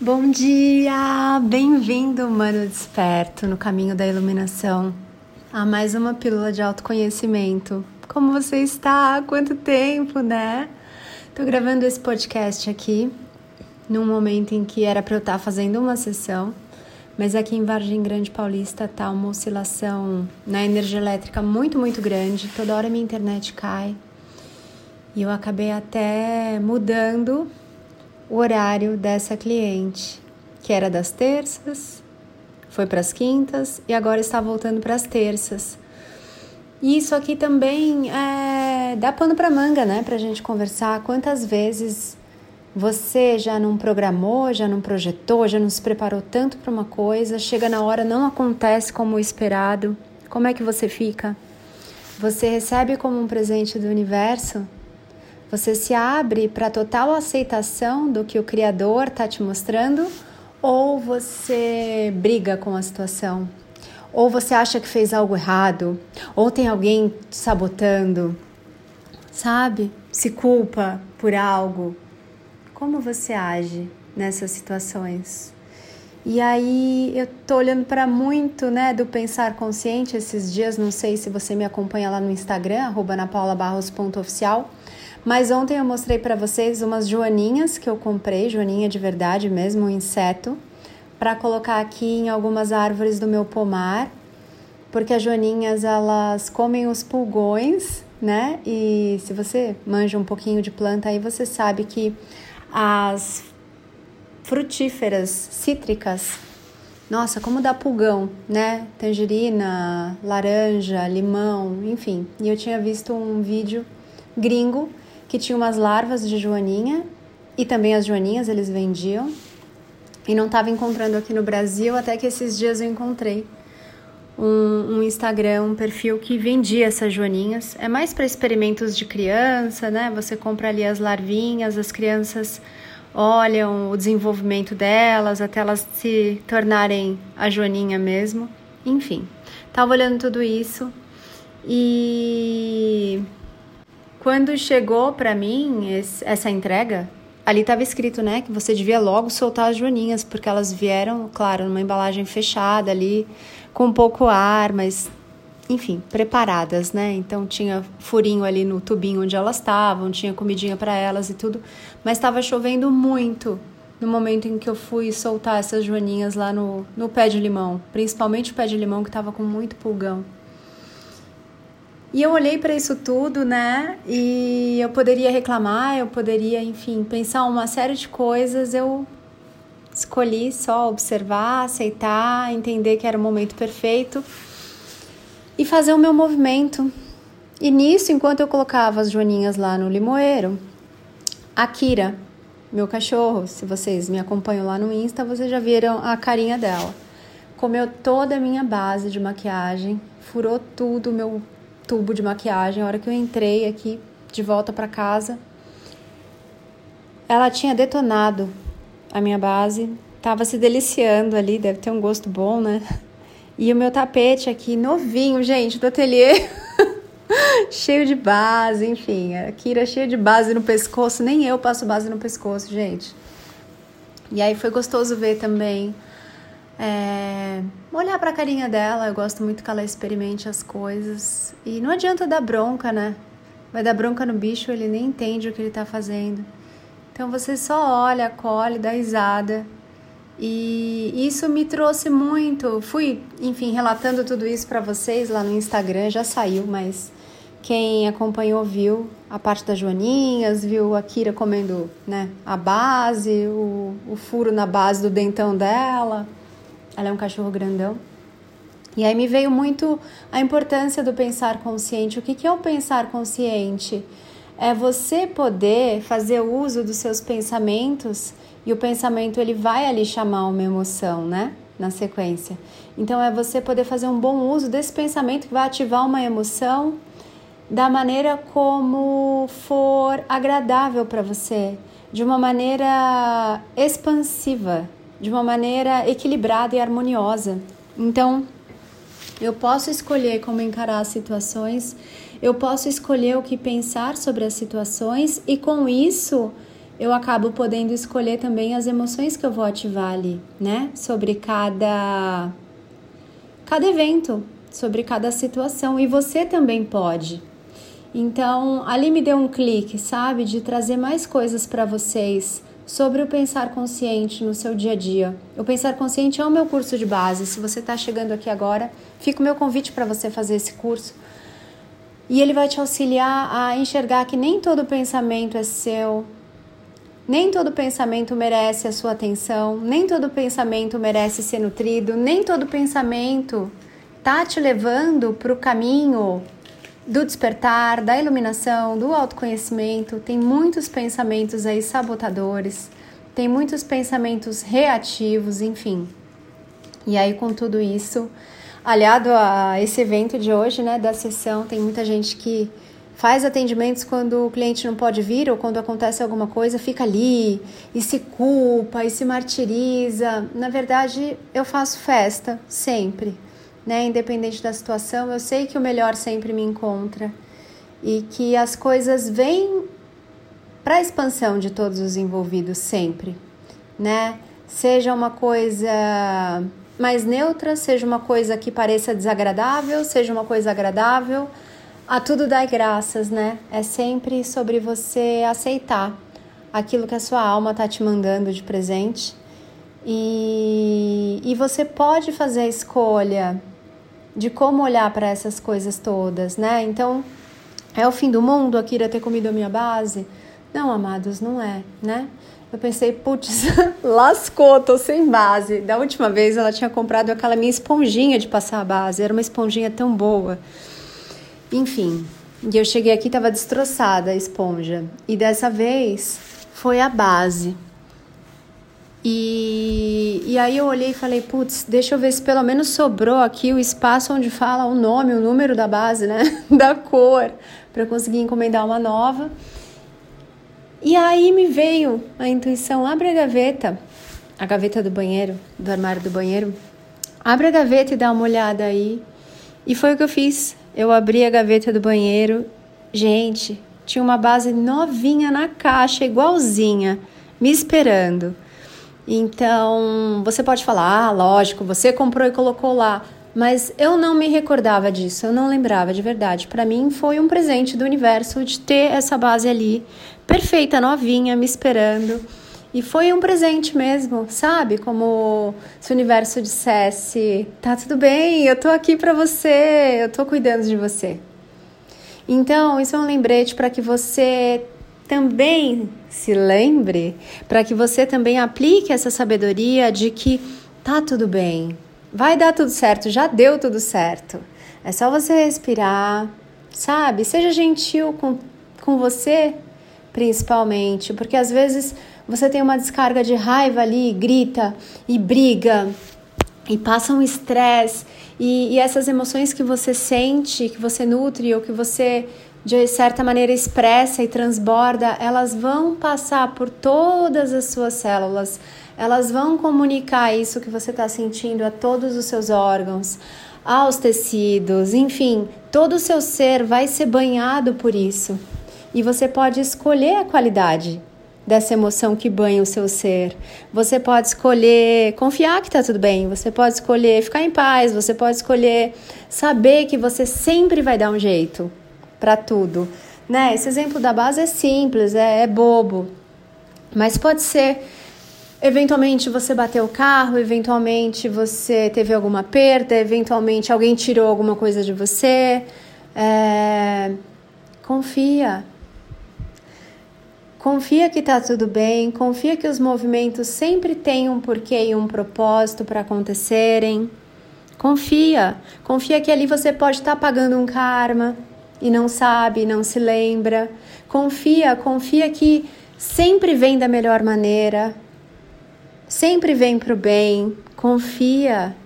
Bom dia! Bem-vindo, humano desperto, no caminho da iluminação. A mais uma pílula de autoconhecimento. Como você está? Quanto tempo, né? Tô gravando esse podcast aqui num momento em que era para eu estar fazendo uma sessão, mas aqui em Vargem Grande Paulista tá uma oscilação na energia elétrica muito, muito grande. Toda hora minha internet cai. E eu acabei até mudando o horário dessa cliente, que era das terças, foi para as quintas e agora está voltando para as terças. E isso aqui também é, dá pano para manga, né? Para a gente conversar. Quantas vezes você já não programou, já não projetou, já não se preparou tanto para uma coisa, chega na hora, não acontece como esperado. Como é que você fica? Você recebe como um presente do universo você se abre para total aceitação do que o Criador está te mostrando ou você briga com a situação? Ou você acha que fez algo errado? Ou tem alguém te sabotando? Sabe? Se culpa por algo? Como você age nessas situações? E aí eu tô olhando para muito, né, do pensar consciente esses dias, não sei se você me acompanha lá no Instagram, napaulabarros.oficial, mas ontem eu mostrei para vocês umas joaninhas que eu comprei, joaninha de verdade mesmo, um inseto, para colocar aqui em algumas árvores do meu pomar, porque as joaninhas elas comem os pulgões, né? E se você manja um pouquinho de planta aí, você sabe que as frutíferas cítricas nossa, como dá pulgão, né? Tangerina, laranja, limão, enfim. E eu tinha visto um vídeo gringo que tinha umas larvas de joaninha e também as joaninhas eles vendiam. E não estava encontrando aqui no Brasil, até que esses dias eu encontrei um, um Instagram, um perfil que vendia essas joaninhas. É mais para experimentos de criança, né? Você compra ali as larvinhas, as crianças olham o desenvolvimento delas até elas se tornarem a joaninha mesmo. Enfim, tava olhando tudo isso e quando chegou para mim esse, essa entrega, ali estava escrito, né, que você devia logo soltar as joaninhas, porque elas vieram, claro, numa embalagem fechada ali, com pouco ar, mas enfim, preparadas, né? Então tinha furinho ali no tubinho onde elas estavam, tinha comidinha para elas e tudo, mas estava chovendo muito no momento em que eu fui soltar essas joaninhas lá no, no pé de limão, principalmente o pé de limão que estava com muito pulgão. E eu olhei para isso tudo, né? E eu poderia reclamar, eu poderia, enfim, pensar uma série de coisas. Eu escolhi só observar, aceitar, entender que era o momento perfeito e fazer o meu movimento. E nisso, enquanto eu colocava as joaninhas lá no limoeiro, a Kira, meu cachorro, se vocês me acompanham lá no Insta, vocês já viram a carinha dela. Comeu toda a minha base de maquiagem, furou tudo, meu tubo de maquiagem. A hora que eu entrei aqui de volta para casa, ela tinha detonado a minha base, tava se deliciando ali, deve ter um gosto bom, né? E o meu tapete aqui, novinho, gente, do ateliê, cheio de base, enfim, a Kira cheia de base no pescoço, nem eu passo base no pescoço, gente. E aí foi gostoso ver também é, olhar para a carinha dela, eu gosto muito que ela experimente as coisas. E não adianta dar bronca, né? Vai dar bronca no bicho, ele nem entende o que ele está fazendo. Então você só olha, acolhe, dá risada. E isso me trouxe muito. Fui, enfim, relatando tudo isso para vocês lá no Instagram, já saiu, mas quem acompanhou viu a parte das joaninhas, viu a Kira comendo né, a base, o, o furo na base do dentão dela. Ela é um cachorro grandão. E aí me veio muito a importância do pensar consciente. O que, que é o pensar consciente? É você poder fazer uso dos seus pensamentos e o pensamento ele vai ali chamar uma emoção, né? Na sequência. Então é você poder fazer um bom uso desse pensamento que vai ativar uma emoção da maneira como for agradável para você, de uma maneira expansiva, de uma maneira equilibrada e harmoniosa. Então, eu posso escolher como encarar as situações, eu posso escolher o que pensar sobre as situações e com isso eu acabo podendo escolher também as emoções que eu vou ativar ali, né? Sobre cada cada evento, sobre cada situação e você também pode. Então, ali me deu um clique, sabe, de trazer mais coisas para vocês sobre o pensar consciente no seu dia a dia. O pensar consciente é o meu curso de base. Se você está chegando aqui agora, fica o meu convite para você fazer esse curso. E ele vai te auxiliar a enxergar que nem todo pensamento é seu, nem todo pensamento merece a sua atenção, nem todo pensamento merece ser nutrido, nem todo pensamento tá te levando para o caminho do despertar, da iluminação, do autoconhecimento. Tem muitos pensamentos aí sabotadores, tem muitos pensamentos reativos, enfim. E aí, com tudo isso, aliado a esse evento de hoje, né, da sessão, tem muita gente que faz atendimentos quando o cliente não pode vir ou quando acontece alguma coisa, fica ali e se culpa e se martiriza. Na verdade, eu faço festa sempre, né? Independente da situação, eu sei que o melhor sempre me encontra e que as coisas vêm para a expansão de todos os envolvidos sempre, né? Seja uma coisa mais neutra, seja uma coisa que pareça desagradável, seja uma coisa agradável, a tudo dai graças, né? É sempre sobre você aceitar aquilo que a sua alma está te mandando de presente. E, e você pode fazer a escolha de como olhar para essas coisas todas, né? Então, é o fim do mundo a Kira ter comido a minha base? Não, amados, não é, né? Eu pensei, putz, lascou, tô sem base. Da última vez ela tinha comprado aquela minha esponjinha de passar a base, era uma esponjinha tão boa. Enfim, e eu cheguei aqui tava destroçada a esponja. E dessa vez foi a base. E, e aí eu olhei e falei, putz, deixa eu ver se pelo menos sobrou aqui o espaço onde fala o nome, o número da base, né? da cor, para conseguir encomendar uma nova. E aí me veio a intuição, abre a gaveta, a gaveta do banheiro, do armário do banheiro. Abre a gaveta e dá uma olhada aí. E foi o que eu fiz. Eu abri a gaveta do banheiro. Gente, tinha uma base novinha na caixa, igualzinha, me esperando. Então, você pode falar, ah, lógico, você comprou e colocou lá, mas eu não me recordava disso, eu não lembrava de verdade. Para mim foi um presente do universo de ter essa base ali, perfeita, novinha, me esperando. E foi um presente mesmo, sabe? Como se o universo dissesse: tá tudo bem, eu tô aqui para você, eu tô cuidando de você. Então, isso é um lembrete para que você também se lembre, para que você também aplique essa sabedoria de que tá tudo bem, vai dar tudo certo, já deu tudo certo. É só você respirar, sabe? Seja gentil com, com você, principalmente, porque às vezes você tem uma descarga de raiva ali, grita e briga e passa um estresse e, e, essas emoções que você sente, que você nutre ou que você de certa maneira expressa e transborda, elas vão passar por todas as suas células, elas vão comunicar isso que você está sentindo a todos os seus órgãos, aos tecidos, enfim, todo o seu ser vai ser banhado por isso. E você pode escolher a qualidade dessa emoção que banha o seu ser. Você pode escolher confiar que está tudo bem, você pode escolher ficar em paz, você pode escolher saber que você sempre vai dar um jeito para tudo. Né? Esse exemplo da base é simples, é, é bobo, mas pode ser eventualmente você bateu o carro, eventualmente você teve alguma perda, eventualmente alguém tirou alguma coisa de você. É... Confia, Confia que está tudo bem, confia que os movimentos sempre têm um porquê e um propósito para acontecerem. Confia, confia que ali você pode estar tá pagando um karma e não sabe, não se lembra. Confia, confia que sempre vem da melhor maneira, sempre vem para o bem. Confia.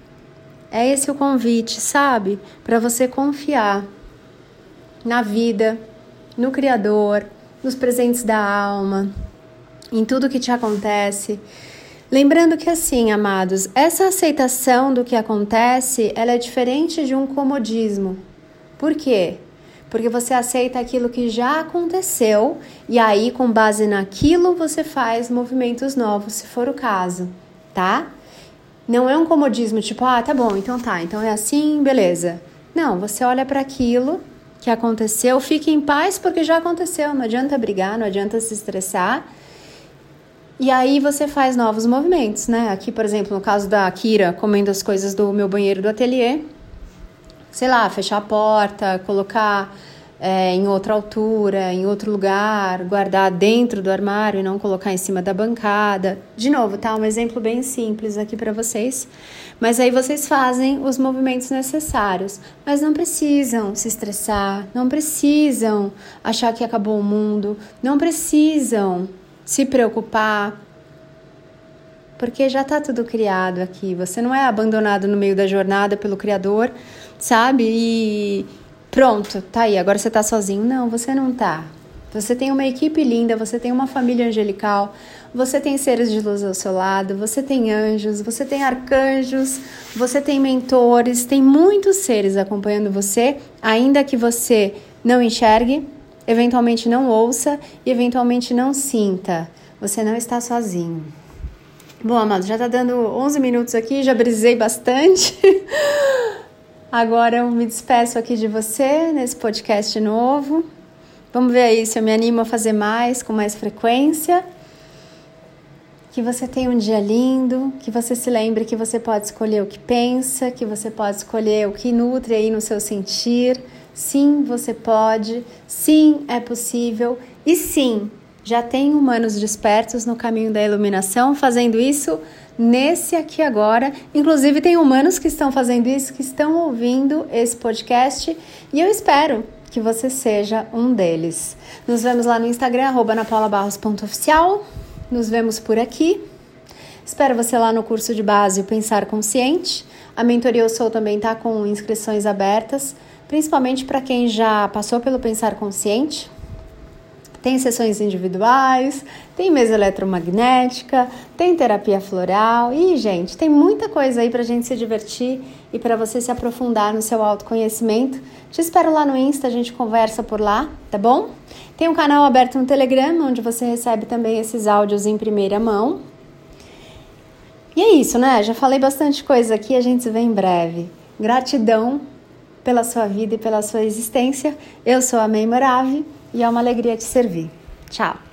É esse o convite, sabe? Para você confiar na vida, no Criador nos presentes da alma, em tudo que te acontece. Lembrando que assim, amados, essa aceitação do que acontece, ela é diferente de um comodismo. Por quê? Porque você aceita aquilo que já aconteceu e aí, com base naquilo, você faz movimentos novos, se for o caso, tá? Não é um comodismo tipo, ah, tá bom, então tá, então é assim, beleza. Não, você olha para aquilo que aconteceu, fique em paz porque já aconteceu, não adianta brigar, não adianta se estressar. E aí você faz novos movimentos, né? Aqui, por exemplo, no caso da Kira, comendo as coisas do meu banheiro do ateliê, sei lá, fechar a porta, colocar é, em outra altura, em outro lugar, guardar dentro do armário e não colocar em cima da bancada. De novo, tá? Um exemplo bem simples aqui para vocês. Mas aí vocês fazem os movimentos necessários, mas não precisam se estressar, não precisam achar que acabou o mundo, não precisam se preocupar, porque já está tudo criado aqui. Você não é abandonado no meio da jornada pelo Criador, sabe? E pronto, tá aí, agora você tá sozinho. Não, você não tá. Você tem uma equipe linda, você tem uma família angelical, você tem seres de luz ao seu lado, você tem anjos, você tem arcanjos, você tem mentores, tem muitos seres acompanhando você, ainda que você não enxergue, eventualmente não ouça e eventualmente não sinta. Você não está sozinho. Bom, amados, já tá dando 11 minutos aqui, já brisei bastante. Agora eu me despeço aqui de você nesse podcast novo. Vamos ver aí se eu me animo a fazer mais, com mais frequência. Que você tenha um dia lindo, que você se lembre que você pode escolher o que pensa, que você pode escolher o que nutre aí no seu sentir. Sim, você pode. Sim, é possível. E sim, já tem humanos despertos no caminho da iluminação fazendo isso nesse aqui agora. Inclusive, tem humanos que estão fazendo isso, que estão ouvindo esse podcast e eu espero que você seja um deles. Nos vemos lá no Instagram, anapaulabarros.oficial. Nos vemos por aqui. Espero você lá no curso de base Pensar Consciente. A mentoria Eu Sou também está com inscrições abertas, principalmente para quem já passou pelo Pensar Consciente tem sessões individuais, tem mesa eletromagnética, tem terapia floral e, gente, tem muita coisa aí pra gente se divertir e para você se aprofundar no seu autoconhecimento. Te espero lá no Insta, a gente conversa por lá, tá bom? Tem um canal aberto no Telegram, onde você recebe também esses áudios em primeira mão. E é isso, né? Já falei bastante coisa aqui, a gente se vê em breve. Gratidão pela sua vida e pela sua existência. Eu sou a Mei Morave e é uma alegria te servir. Tchau!